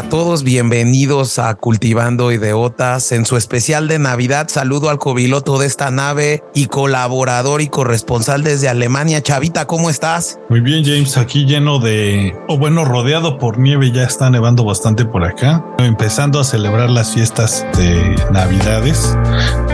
A todos, bienvenidos a Cultivando Ideotas. En su especial de Navidad, saludo al copiloto de esta nave y colaborador y corresponsal desde Alemania. Chavita, ¿cómo estás? Muy bien, James, aquí lleno de, o bueno, rodeado por nieve, ya está nevando bastante por acá, empezando a celebrar las fiestas de Navidades.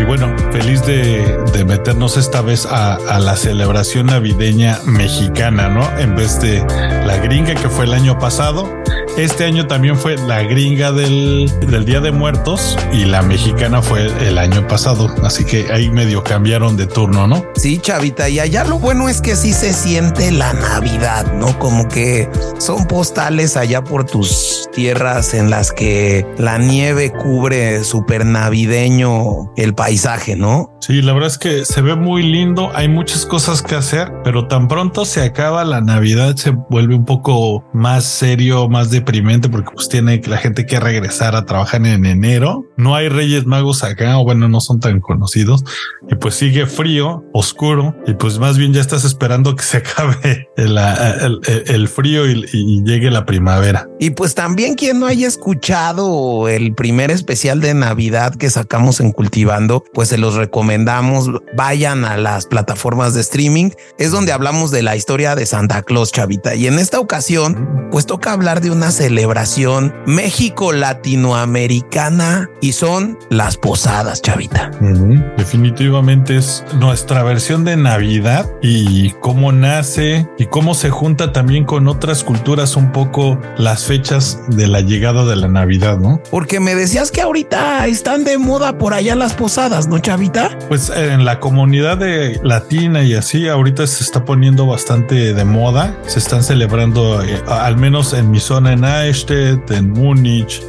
Y bueno, feliz de, meternos esta vez a la celebración navideña mexicana, ¿no? En vez de la gringa que fue el año pasado este año también fue la gringa del, Día de Muertos y la mexicana fue el año pasado. Así que ahí medio cambiaron de turno, ¿no? Sí, chavita. Y allá lo bueno es que sí se siente la Navidad, ¿no? Como que son postales allá por tus tierras en las que la nieve cubre súper navideño el paisaje, ¿no? Sí, la verdad es que se ve muy lindo. Hay muchas cosas que hacer, pero tan pronto se acaba la Navidad se vuelve un poco más serio, más de porque pues tiene la gente que regresar a trabajar en enero. No hay Reyes Magos acá, o bueno, no son tan conocidos. Y pues sigue frío, oscuro, y pues más bien ya estás esperando que se acabe el, frío y, y, llegue la primavera. Y pues también quien no haya escuchado el primer especial de Navidad que sacamos en Cultivando, pues se los recomendamos. Vayan a las plataformas de streaming. Es donde hablamos de la historia de Santa Claus, chavita. Y en esta ocasión, pues toca hablar de una celebración México latinoamericana y son las posadas, chavita. Definitivamente es nuestra versión de Navidad y cómo nace y cómo se junta también con otras culturas un poco las fechas de la llegada de la Navidad, ¿no? Porque me decías que ahorita están de moda por allá las posadas, ¿no, chavita? Pues en la comunidad de latina y así, ahorita se está poniendo bastante de moda, se están celebrando, eh, al menos en mi zona en Eichstätt, en Múnich,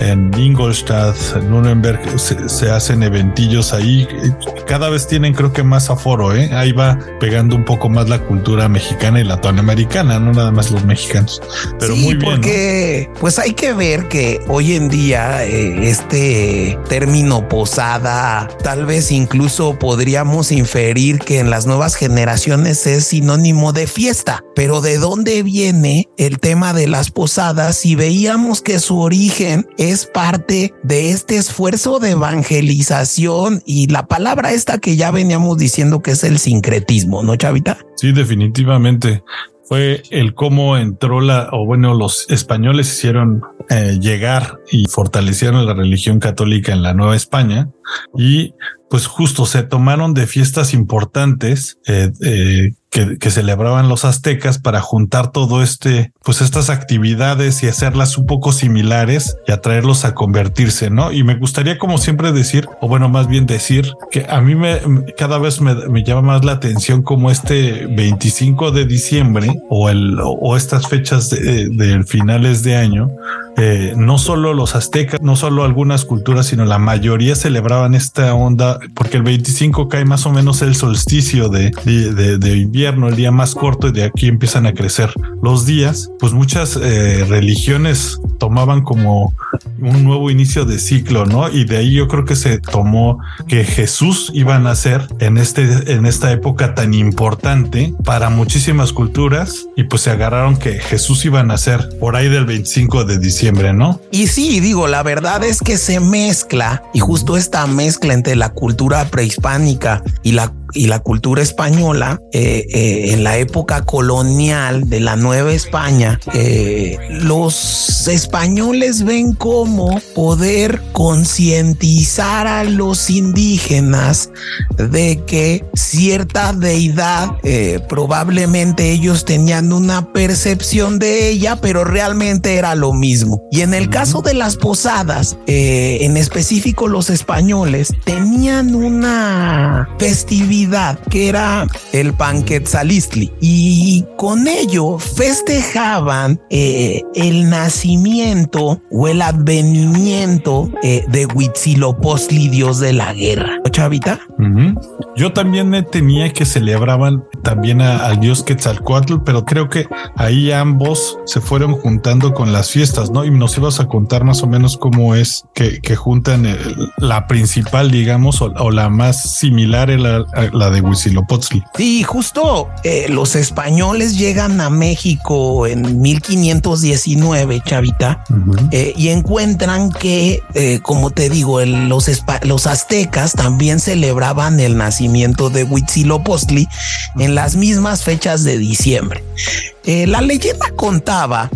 en Ingolstadt, en Nuremberg, se, hacen eventillos ahí. Cada vez tienen creo que más aforo, ¿eh? Ahí va pegando un poco más la cultura mexicana y latinoamericana, no nada más los mexicanos. Pero muy bien. Porque pues hay que ver que hoy en día eh, este término posada, tal vez incluso podríamos inferir que en las nuevas generaciones es sinónimo de fiesta. Pero ¿de dónde viene el tema de las posadas? Si veíamos que su origen es parte de este esfuerzo de evangelización y la palabra esta que ya veníamos diciendo que es el sincretismo, ¿no, Chavita? Sí, definitivamente fue el cómo entró la, o bueno, los españoles hicieron eh, llegar y fortalecieron la religión católica en la Nueva España y pues justo se tomaron de fiestas importantes eh, eh, que, celebraban los aztecas para juntar todo este, pues estas actividades y hacerlas un poco similares y atraerlos a convertirse, ¿no? Y me gustaría como siempre decir, o bueno, más bien decir que a mí me cada vez me, llama más la atención como este 25 de diciembre o el o estas fechas de, finales de año, eh, no solo los aztecas, no solo algunas culturas, sino la mayoría celebraban esta onda porque el 25 cae más o menos el solsticio de, de, invierno el día más corto y de aquí empiezan a crecer los días, pues muchas eh, religiones tomaban como un nuevo inicio de ciclo, ¿no? Y de ahí yo creo que se tomó que Jesús iba a nacer en este, en esta época tan importante para muchísimas culturas y pues se agarraron que Jesús iba a nacer por ahí del 25 de diciembre, ¿no? Y sí, digo, la verdad es que se mezcla y justo esta mezcla entre la cultura prehispánica y la y la cultura española eh, eh, en la época colonial de la Nueva España, eh, los españoles ven cómo poder concientizar a los indígenas de que cierta deidad, probablemente ellos tenían una percepción de ella, pero realmente era lo mismo. Y en el caso de las posadas, en específico los españoles, tenían una festividad que era el Panquetzalistli y con ello festejaban eh, el nacimiento o el advenimiento eh, de Huitzilopochtli, dios de la guerra. Chavita? Yo también tenía que celebraban también al dios Quetzalcoatl, pero creo que ahí ambos se fueron juntando con las fiestas, ¿no? Y nos ibas a contar más o menos cómo es que, juntan la principal, digamos, o, la más similar, la de Huitzilopochtli. Sí, justo eh, los españoles llegan a México en 1519, Chavita, eh, y encuentran que, eh, como te digo, los, los aztecas también celebraban el nacimiento de Huitzilopochtli en las mismas fechas de diciembre. Eh, la leyenda contaba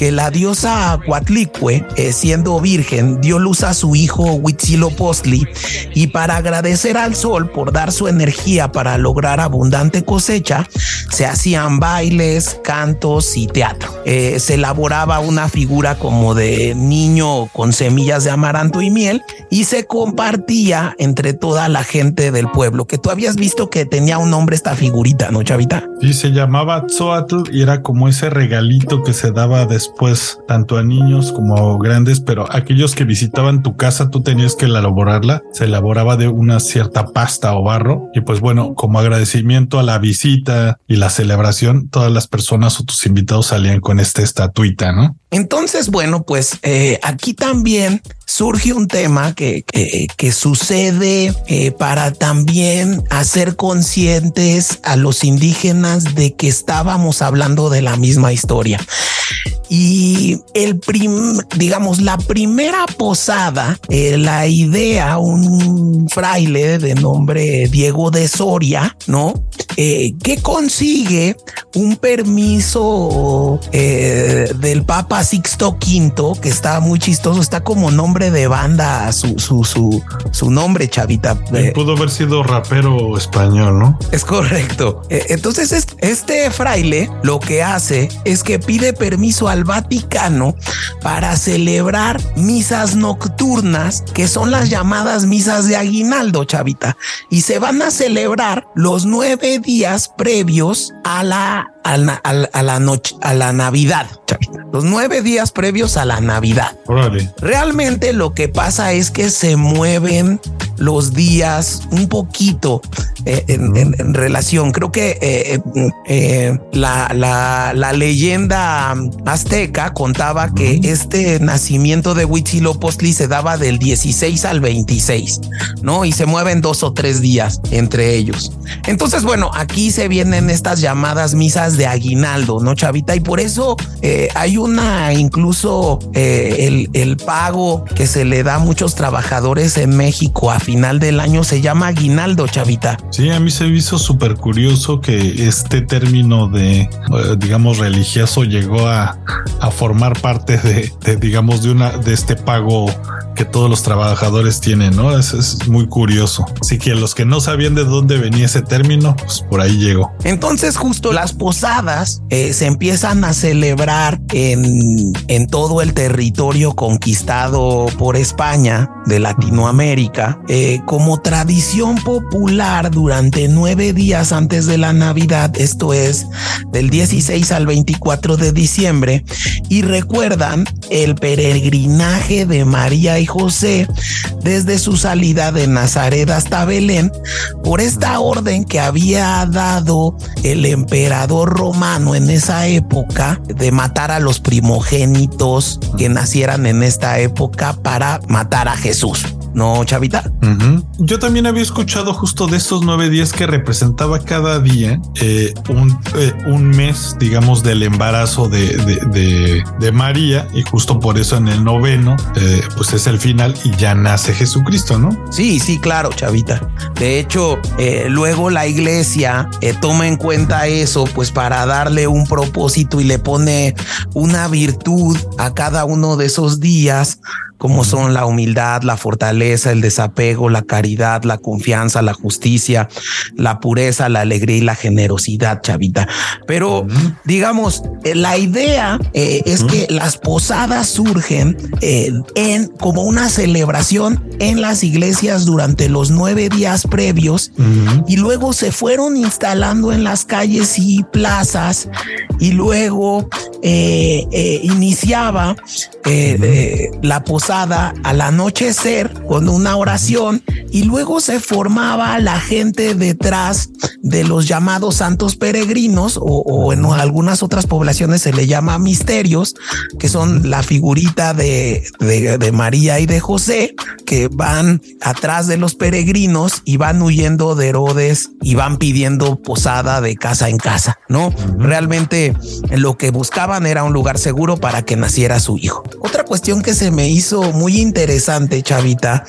que la diosa Coatlicue, eh, siendo virgen, dio luz a su hijo Huitzilopochtli y para agradecer al sol por dar su energía para lograr abundante cosecha, se hacían bailes, cantos y teatro. Eh, se elaboraba una figura como de niño con semillas de amaranto y miel y se compartía entre toda la gente del pueblo, que tú habías visto que tenía un nombre esta figurita, ¿no, Chavita? Sí, se llamaba Tzoatl y era como ese regalito que se daba después tanto a niños como a grandes, pero aquellos que visitaban tu casa tú tenías que elaborarla, se elaboraba de una cierta pasta o barro y pues bueno, como agradecimiento a la visita y la celebración, todas las personas o tus invitados salían con esta estatuita, ¿no? Entonces, bueno, pues eh, aquí también surge un tema que, que, sucede eh, para también hacer conscientes a los indígenas de que estábamos hablando de la misma historia. Y el prim, digamos, la primera posada, eh, la idea, un fraile de nombre Diego de Soria, ¿no? Eh, que consigue un permiso eh, del Papa Sixto V, que está muy chistoso, está como nombre de banda, su, su, su, su nombre, chavita. pudo haber sido rapero español, ¿no? Es correcto. entonces, este fraile lo que hace es que pide permiso al Vaticano para celebrar misas nocturnas, que son las llamadas misas de aguinaldo, chavita, y se van a celebrar los nueve días previos a la a la, noche, a la Navidad, los nueve días previos a la Navidad. Realmente lo que pasa es que se mueven los días un poquito eh, en, relación. Creo que eh, eh, la, la, leyenda azteca contaba que este nacimiento de Huitzilopochtli se daba del 16 al 26, ¿no? Y se mueven dos o tres días entre ellos. Entonces, bueno, aquí se vienen estas llamadas misas de aguinaldo, ¿no, Chavita? Y por eso hay una, incluso eh, el, el, pago que se le da a muchos trabajadores en México a final del año se llama aguinaldo, Chavita. Sí, a mí se me hizo súper curioso que este término de, eh, digamos, religioso llegó a, a formar parte de, de, digamos, de una, de este pago que todos los trabajadores tienen, ¿no? Es, es muy curioso. Así que los que no sabían de dónde venía ese término, pues por ahí llegó. Entonces, justo las posadas eh, se empiezan a celebrar en, en todo el territorio conquistado por España de Latinoamérica eh, como tradición popular durante nueve días antes de la Navidad. Esto es del 16 al 24 de diciembre y recuerdan el peregrinaje de María y José desde su salida de Nazaret hasta Belén por esta orden que había dado el emperador romano en esa época de matar a los primogénitos que nacieran en esta época para matar a Jesús. ¿No, Chavita? Yo también había escuchado justo de estos nueve días que representaba cada día eh, un, eh, un, mes, digamos, del embarazo de, de, de, María y justo por eso en el noveno, eh, pues es el final y ya nace Jesucristo, ¿no? Sí, sí, claro, Chavita. De hecho, luego la iglesia toma en cuenta eso, pues para darle un propósito y le pone una virtud a cada uno de esos días como son la humildad, la fortaleza, el desapego, la caridad, la confianza, la justicia, la pureza, la alegría y la generosidad, chavita. Pero digamos, eh, la idea eh, es que las posadas surgen eh, en como una celebración en las iglesias durante los nueve días previos y luego se fueron instalando en las calles y plazas y luego eh, iniciaba la posada al anochecer con una oración y luego se formaba la gente detrás de los llamados santos peregrinos o, en algunas otras poblaciones se le llama misterios, que son la figurita de, de, María y de José, que van atrás de los peregrinos y van huyendo de Herodes y van pidiendo posada de casa en casa, ¿no? Realmente lo que buscaban era un lugar seguro para que naciera su hijo. Otra cuestión que se me hizo muy interesante, Chavita,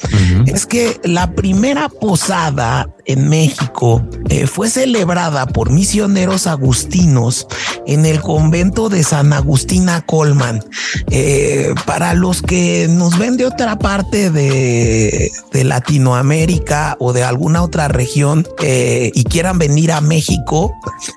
es que la primera posada en México eh, fue celebrada por misioneros agustinos en el convento de San Agustina Colman. Eh, para los que nos ven de otra parte de, Latinoamérica o de alguna otra región eh, y quieran venir a México,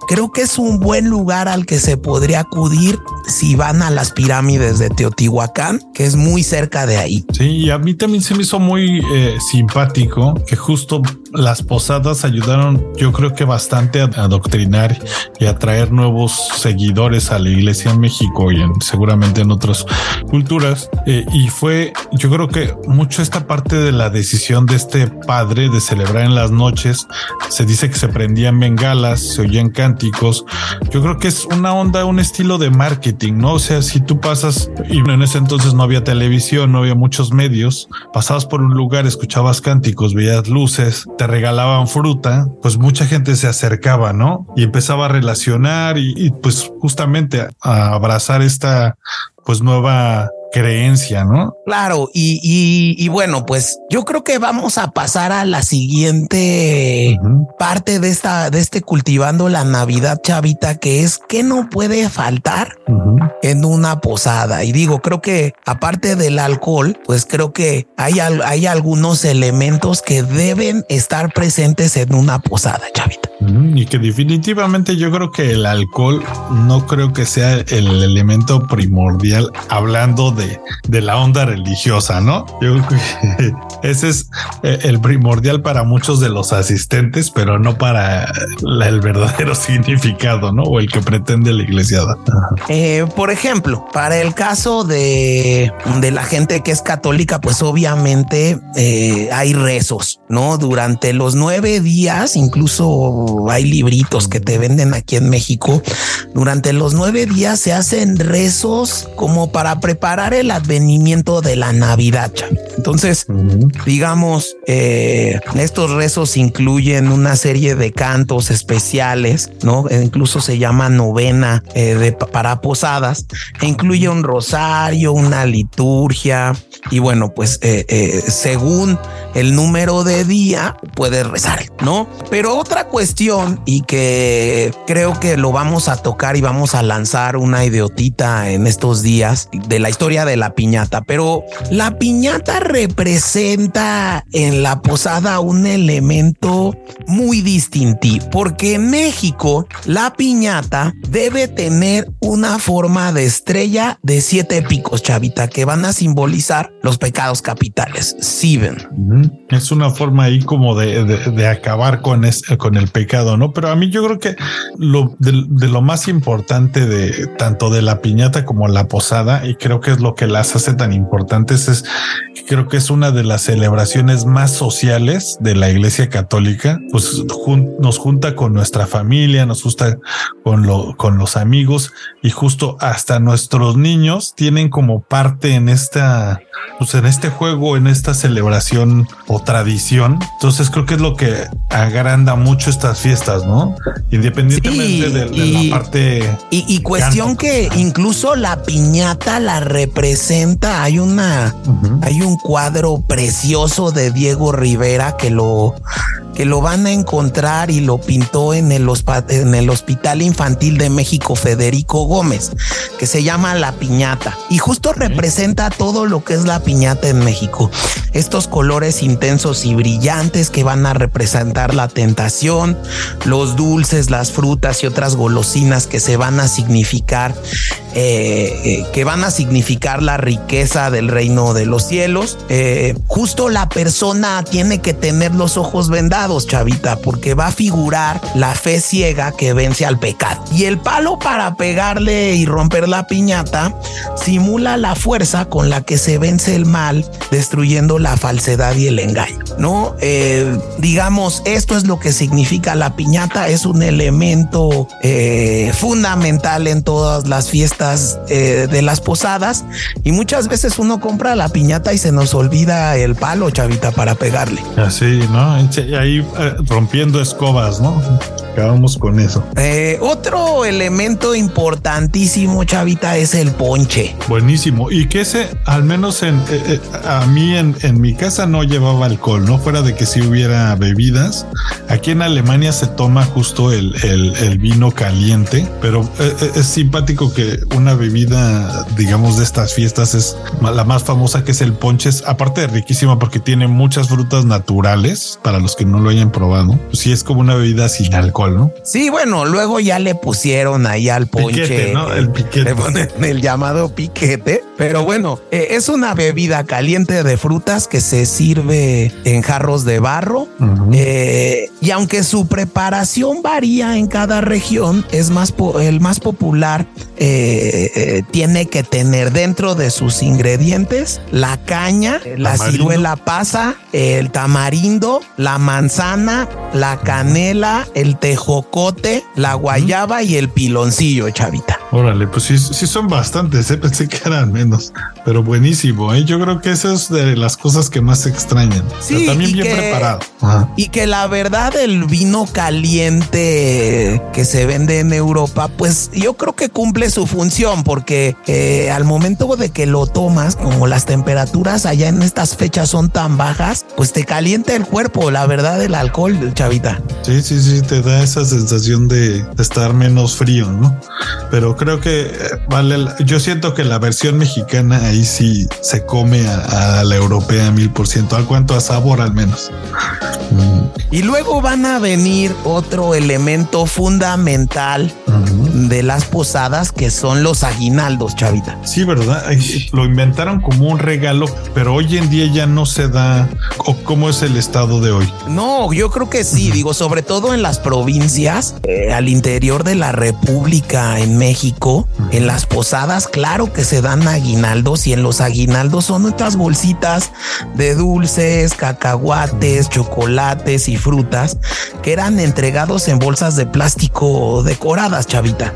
creo que es un buen lugar al que se podría acudir si van a las pirámides de Teotihuacán, que es muy cerca de ahí. Sí, y a mí también se me hizo muy simpático que justo las ayudaron, yo creo que bastante a adoctrinar y a traer nuevos seguidores a la iglesia en México y en, seguramente en otras culturas. Eh, y fue, yo creo que mucho esta parte de la decisión de este padre de celebrar en las noches. Se dice que se prendían bengalas, se oían cánticos. Yo creo que es una onda, un estilo de marketing, ¿no? O sea, si tú pasas, y en ese entonces no había televisión, no había muchos medios, pasabas por un lugar, escuchabas cánticos, veías luces, te regalaban fruta, pues mucha gente se acercaba, ¿no? Y empezaba a relacionar y, pues justamente a abrazar esta pues nueva creencia, ¿no? Claro, y, bueno, pues yo creo que vamos a pasar a la siguiente parte de esta, de este cultivando la Navidad chavita, que es que no puede faltar en una posada. Y digo, creo que aparte del alcohol, pues creo que hay, hay algunos elementos que deben estar presentes en una posada, chavita. Y que definitivamente yo creo que el alcohol no creo que sea el elemento primordial hablando de de, la onda religiosa, ¿no? Yo creo que ese es eh, el primordial para muchos de los asistentes, pero no para el verdadero significado, ¿no? O el que pretende la iglesia. Eh, por ejemplo, para el caso de, de la gente que es católica, pues obviamente eh, hay rezos, ¿no? Durante los nueve días, incluso hay libritos que te venden aquí en México. Durante los nueve días se hacen rezos como para preparar el advenimiento de la Navidad. Entonces, digamos, eh, estos rezos incluyen una serie de cantos especiales, ¿no? E incluso se llama novena eh, de, para posadas, e incluye un rosario, una liturgia, y bueno, pues eh, según el número de día puedes rezar, ¿no? Pero otra cuestión y que creo que lo vamos a tocar y vamos a lanzar una idiotita en estos días de la historia de la piñata, pero la piñata representa en la posada un elemento muy distintivo, porque en México la piñata debe tener una forma de estrella de siete picos, chavita, que van a simbolizar los pecados capitales. Sieben. Es una forma ahí como de, acabar con, con el pecado, ¿no? Pero a mí yo creo que lo de, lo más importante de tanto de la piñata como la posada, y creo que es lo que las hace tan importantes, es creo que es una de las celebraciones más sociales de la Iglesia Católica, pues nos junta con nuestra familia, nos gusta con, lo, con los amigos y justo hasta nuestros niños tienen como parte en esta, pues en este juego, en esta celebración o tradición. Entonces creo que es lo que agranda mucho estas fiestas, ¿no? Independientemente de, la parte. Y, cuestión que incluso la piñata la representa. Hay una, hay un cuadro precioso de Diego Rivera que lo que lo van a encontrar y lo pintó en el, en el Hospital Infantil de México Federico Gómez, que se llama La Piñata. Y justo representa todo lo que es la piñata en México. Estos colores intensos y brillantes que van a representar la tentación, los dulces, las frutas y otras golosinas que se van a significar, eh, eh, que van a significar la riqueza del reino de los cielos. Eh, justo la persona tiene que tener los ojos vendados chavita, porque va a figurar la fe ciega que vence al pecado. Y el palo para pegarle y romper la piñata simula la fuerza con la que se vence el mal, destruyendo la falsedad y el engaño. No, eh, digamos, esto es lo que significa la piñata, es un elemento eh, fundamental en todas las fiestas eh, de las posadas y muchas veces uno compra la piñata y se nos olvida el palo, chavita, para pegarle. Así, ¿no? Ahí rompiendo escobas, ¿no? Acabamos con eso. Otro elemento importantísimo, chavita, es el ponche. Buenísimo. Y que ese, al menos en, a mí en, en mi casa no llevaba alcohol, no fuera de que si hubiera bebidas. Aquí en Alemania se toma justo el, el, vino caliente, pero eh, eh, es, simpático que una bebida, digamos, de estas fiestas es la más famosa que es el ponche. aparte de riquísima porque tiene muchas frutas naturales para los que no lo hayan probado. Pues sí, es como una bebida sin alcohol, ¿no? Sí, bueno, luego ya le pusieron ahí al ponche. El piquete. Le ponen el llamado piquete, pero bueno, eh, es una bebida caliente de frutas que se sirve en jarros de barro. Eh, y aunque su preparación varía en cada región, es más el más popular eh, tiene que tener dentro de sus ingredientes la caña, la ciruela pasa, el tamarindo, la manzana, la canela, el tejocote, la guayaba y el piloncillo, chavita. Órale, pues sí, sí son bastantes, pensé que eran menos, pero buenísimo. Yo creo que eso es de las cosas que más se extrañan. Sí, también bien preparado. Y que la verdad el vino caliente que se vende en Europa, pues yo creo que cumple su función porque eh, al momento de que lo tomas, como las temperaturas allá en estas fechas son tan bajas, pues te calienta el cuerpo, la verdad, el alcohol, chavita. Sí, sí, sí, te da esa sensación de estar menos frío, ¿no? Pero creo que eh, vale, yo siento que la versión mexicana ahí sí se come a, a la europea mil por ciento, al cuanto a sabor al menos. Y luego van a venir otro elemento fundamental de las posadas que son los aguinaldos, chavita. Sí, verdad. Lo inventaron como un regalo, pero hoy en día ya no se da. ¿O cómo es el estado de hoy? No, yo creo que sí. Digo, sobre todo en las provincias, eh, al interior de la República, en México, en las posadas, claro que se dan aguinaldos y en los aguinaldos son nuestras bolsitas de dulces, cacahuates, chocolates y frutas que eran entregados en bolsas de plástico decoradas, chavita.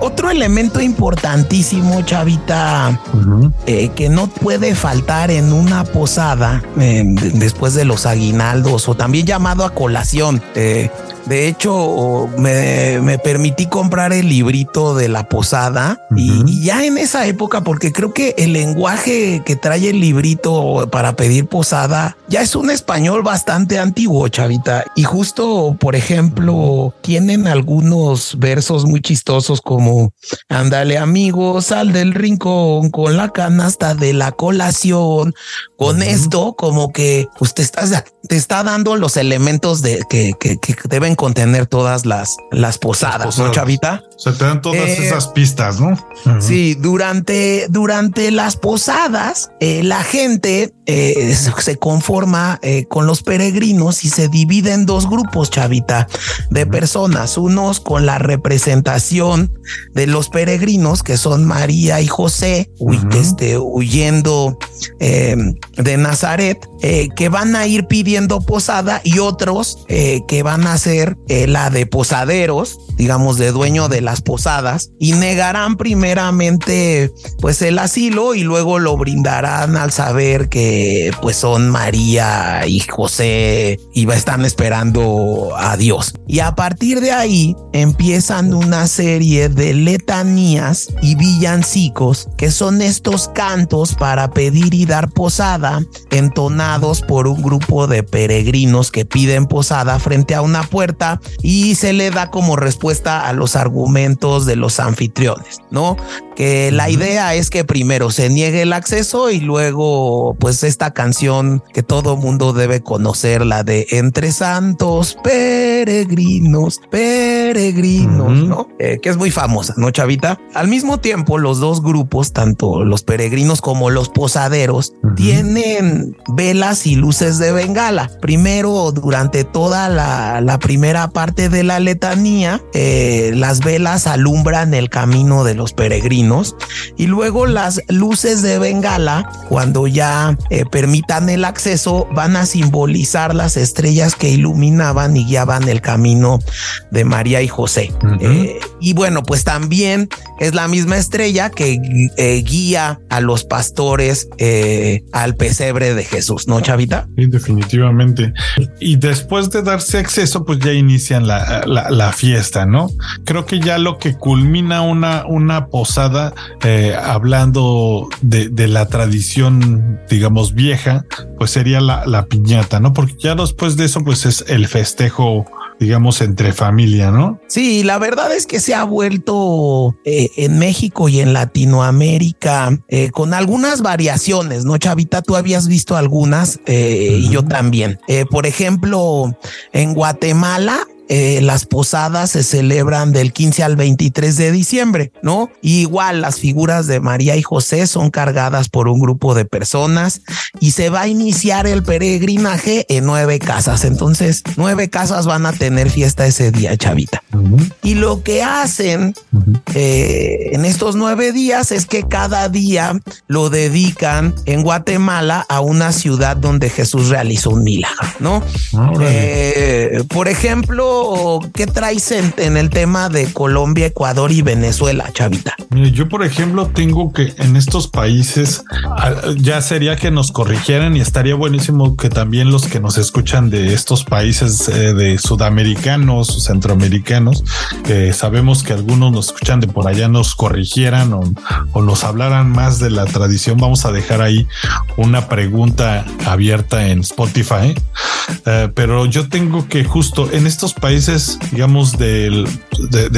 Otro elemento importantísimo, chavita, eh, que no puede faltar en una posada eh, después de los aguinaldos o también llamado a colación. Eh, de hecho, me, permití comprar el librito de la posada y, ya en esa época, porque creo que el lenguaje que trae el librito para pedir posada ya es un español bastante antiguo, chavita. Y justo, por ejemplo, tienen algunos versos muy chistosos como ándale amigo, sal del rincón con la canasta de la colación. Con esto, como que usted está, te está dando los elementos de que, que deben contener todas las, las posadas, ¿no, Chavita? Se te dan todas eh, esas pistas, ¿no? Sí, durante, durante las posadas, eh, la gente eh, se conforma con los peregrinos y se divide en dos grupos, Chavita, de personas, unos con la representación de los peregrinos, que son María y José, este, huyendo de Nazaret, que van a ir pidiendo posada y otros que van a ser la de posaderos, digamos, de dueño de las posadas, y negarán primeramente pues el asilo y luego lo brindarán al saber que pues son María y José y están esperando a Dios. Y a partir de ahí empiezan una serie de letanías y villancicos que son estos cantos para pedir y dar posada entonados por un grupo de peregrinos que piden posada frente a una puerta y se le da como respuesta a los argumentos de los anfitriones, ¿no? Que la idea es que primero se niegue el acceso y luego, pues, esta canción que todo mundo debe conocer, la de Entre Santos, peregrinos, peregrinos, ¿no? Eh, que es muy famosa, ¿no, Chavita? Al mismo tiempo, los dos grupos, tanto los peregrinos como los posaderos, tienen velas y luces de bengala. Primero, durante toda la, la primera parte de la letanía, eh, las velas alumbran el camino de los peregrinos y luego las luces de bengala, cuando ya eh, permitan el acceso, van a simbolizar las estrellas que iluminaban y guiaban el camino de María y José. Eh, y bueno, pues también es la misma estrella que guía a los pastores al pesebre de Jesús, ¿no, Chavita? Sí, definitivamente. Y después de darse acceso, pues ya inician la, la, fiesta, ¿no? Creo que ya lo que culmina una, una posada, eh, hablando de, de, la tradición, digamos, vieja, pues sería la, la piñata, ¿no? Porque ya después de eso, pues es el festejo digamos, entre familia, ¿no? Sí, la verdad es que se ha vuelto eh, en México y en Latinoamérica eh, con algunas variaciones, ¿no, Chavita? Tú habías visto algunas eh, y yo también. por ejemplo, en Guatemala eh, las posadas se celebran del 15 al 23 de diciembre, ¿no? igual las figuras de María y José son cargadas por un grupo de personas y se va a iniciar el peregrinaje en nueve casas. Entonces, nueve casas van a tener fiesta ese día, chavita. Y lo que hacen eh, en estos nueve días es que cada día lo dedican en Guatemala a una ciudad donde Jesús realizó un milagro, ¿no? Eh, por ejemplo, qué traes en, el tema de Colombia, Ecuador y Venezuela, Chavita? Mire, yo, por ejemplo, tengo que en estos países ya sería que nos corrigieran y estaría buenísimo que también los que nos escuchan de estos países eh, de sudamericanos centroamericanos, que sabemos que algunos nos escuchan de por allá, nos corrigieran o, nos hablaran más de la tradición. Vamos a dejar ahí una pregunta abierta en Spotify. Eh, pero yo tengo que justo en estos países países, digamos, de,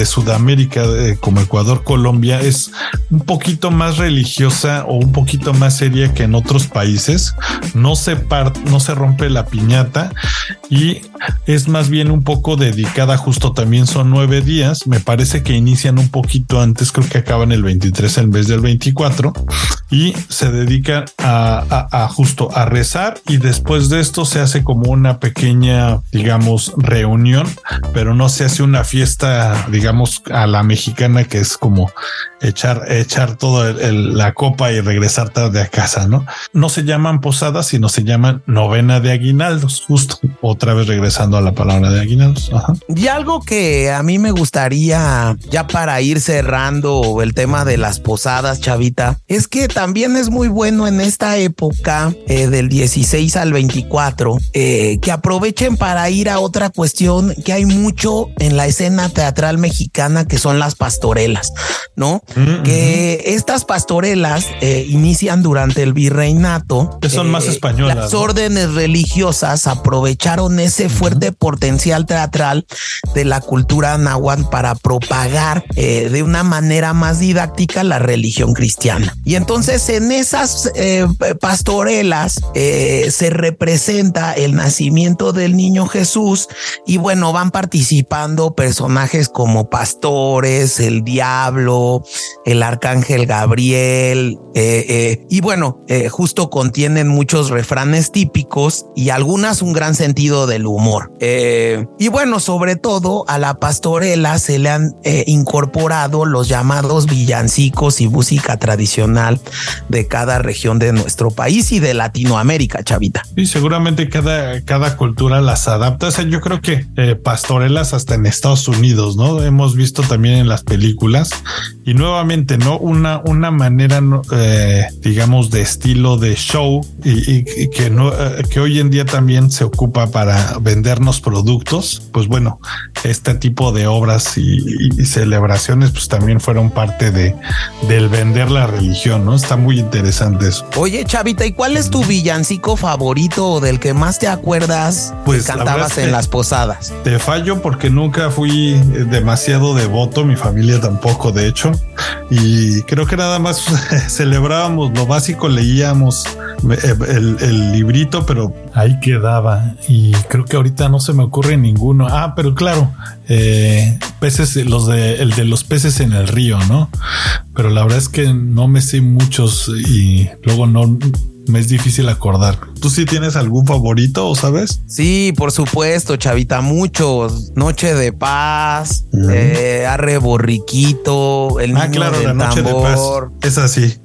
Sudamérica, como Ecuador, Colombia, es un poquito más religiosa o un poquito más seria que en otros países. No se, no se rompe la piñata y es más bien un poco dedicada, justo también son nueve días. Me parece que inician un poquito antes, creo que acaban el 23 en vez del 24 y se dedican a, a justo a rezar y después de esto se hace como una pequeña, digamos, reunión pero no se hace una fiesta, digamos, a la mexicana que es como echar, echar toda la copa y regresar tarde a casa, ¿no? No se llaman posadas, sino se llaman novena de aguinaldos, justo otra vez regresando a la palabra de aguinaldos. Y algo que a mí me gustaría, ya para ir cerrando el tema de las posadas, Chavita, es que también es muy bueno en esta época eh, del 16 al 24, eh, que aprovechen para ir a otra cuestión que hay mucho en la escena teatral mexicana, que son las pastorelas, ¿no? que estas pastorelas eh, inician durante el virreinato. Que son más eh, españolas. Las órdenes religiosas aprovecharon ese fuerte potencial teatral de la cultura náhuatl para propagar eh, de una manera más didáctica la religión cristiana. Y entonces en esas pastorelas se representa el nacimiento del niño Jesús y bueno, van participando personajes como pastores, el diablo, el arcángel Gabriel, eh, eh, y bueno, eh, justo contienen muchos refranes típicos y algunas un gran sentido del humor. y bueno, sobre todo a la pastorela se le han incorporado los llamados villancicos y música tradicional de cada región de nuestro país y de Latinoamérica, Chavita. Y seguramente cada, cada cultura las adapta. O sea, yo creo que pastorelas hasta en Estados Unidos, ¿no? Hemos visto también en las películas y nuevamente, ¿no? Una, una manera, eh, digamos, de estilo de show y, que, no, eh, que hoy en día también se ocupa para vendernos productos. Pues bueno, este tipo de obras y, celebraciones, pues también fueron parte de del vender la religión, ¿no? Está muy interesante eso. Oye, Chavita, ¿y cuál es tu villancico favorito o del que más te acuerdas pues cantabas en las posadas? Te fallo porque nunca fui demasiado devoto, mi familia tampoco, de hecho y creo que nada más celebrábamos lo básico, leíamos eh, el, librito, pero ahí quedaba. Y creo que ahorita no se me ocurre ninguno. Ah, pero claro, eh, peces, los de el de los peces en el río, ¿no? Pero la verdad es que no me sé muchos y luego no me es difícil acordar. ¿Tú sí tienes algún favorito o sabes? Sí, por supuesto, Chavita, muchos. Noche de Paz, eh, Arre Borriquito, El ah, claro, la Noche de Paz. Es así.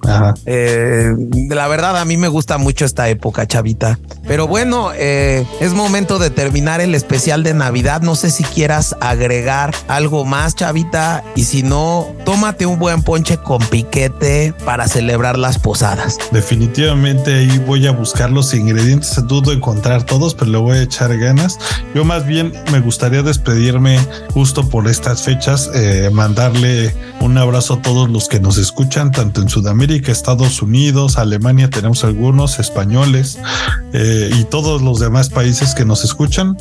Eh, la verdad, a mí me gusta mucho esta época, Chavita. Pero bueno, eh, es momento de terminar el especial de Navidad. No sé si quieras agregar algo más, Chavita. Y si no, tómate un buen ponche con piquete para celebrar las posadas. Definitivamente ahí voy a buscar los ingredientes. Dudo encontrar todos, pero le voy a echar ganas. Yo más bien me gustaría despedirme justo por estas fechas, eh, mandarle un abrazo a todos los que nos escuchan, tanto en Sudamérica, Estados Unidos, Alemania, tenemos algunos españoles eh, y todos los demás países que nos escuchan.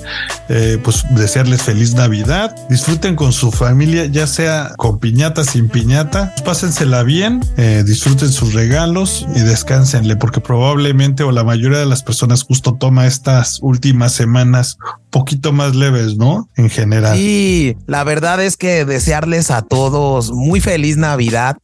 Eh, pues desearles feliz Navidad. Disfruten con su familia, ya sea con piñata, sin piñata. Pásensela bien, disfruten sus regalos y descánsenle, porque probablemente o la mayoría de las personas justo toma estas últimas semanas poquito más leves, ¿no? En general. Y la verdad es que desearles a todos muy feliz Navidad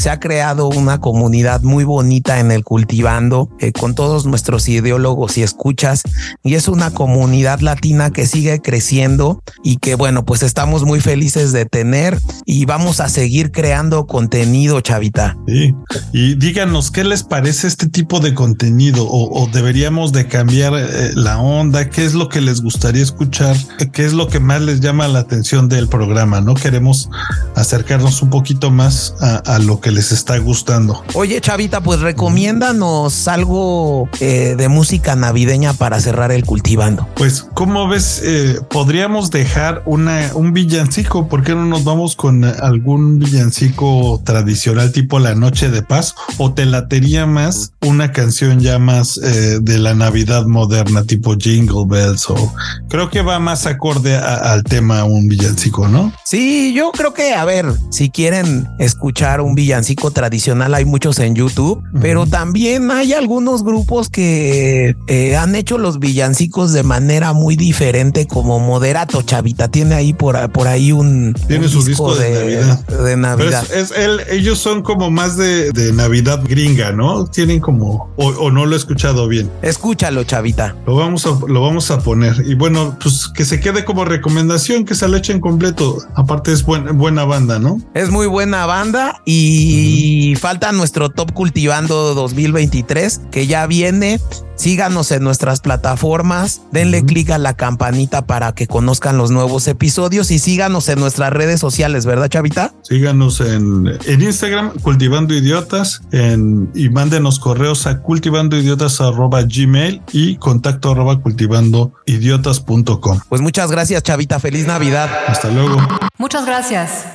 se ha creado una comunidad muy bonita en el cultivando eh, con todos nuestros ideólogos y escuchas y es una comunidad latina que sigue creciendo y que bueno pues estamos muy felices de tener y vamos a seguir creando contenido chavita sí. y díganos qué les parece este tipo de contenido o, deberíamos de cambiar eh, la onda qué es lo que les gustaría escuchar qué es lo que más les llama la atención del programa no queremos acercarnos un poquito más a lo que les está gustando. Oye, Chavita, pues recomiéndanos algo eh, de música navideña para cerrar el cultivando. Pues, ¿cómo ves? Eh, podríamos dejar una, un villancico. ¿Por qué no nos vamos con algún villancico tradicional tipo La Noche de Paz? ¿O te latería más una canción ya más eh, de la Navidad moderna, tipo Jingle Bells? O creo que va más acorde al tema un villancico, ¿no? Sí, yo creo que, a ver, si quieren escuchar un villancico tradicional hay muchos en YouTube, pero también hay algunos grupos que eh, han hecho los villancicos de manera muy diferente, como Moderato Chavita. Tiene ahí por, por ahí un, Tiene su disco, de, Navidad. es, ellos son como más de, Navidad gringa, ¿no? Tienen como, o, no lo he escuchado bien. Escúchalo, Chavita. Lo vamos a, lo vamos a poner. Y bueno, pues que se quede como recomendación, que se lo echen completo. Aparte es buena banda, ¿no? Es muy buena banda y y falta nuestro Top Cultivando 2023 que ya viene. Síganos en nuestras plataformas, denle clic a la campanita para que conozcan los nuevos episodios y síganos en nuestras redes sociales, ¿verdad, Chavita? Síganos en, en Instagram, Cultivando Idiotas, en, y mándenos correos a cultivandoidiotas arroba gmail y contacto arroba cultivandoidiotas.com. Pues muchas gracias, Chavita. Feliz Navidad. Hasta luego. Muchas gracias.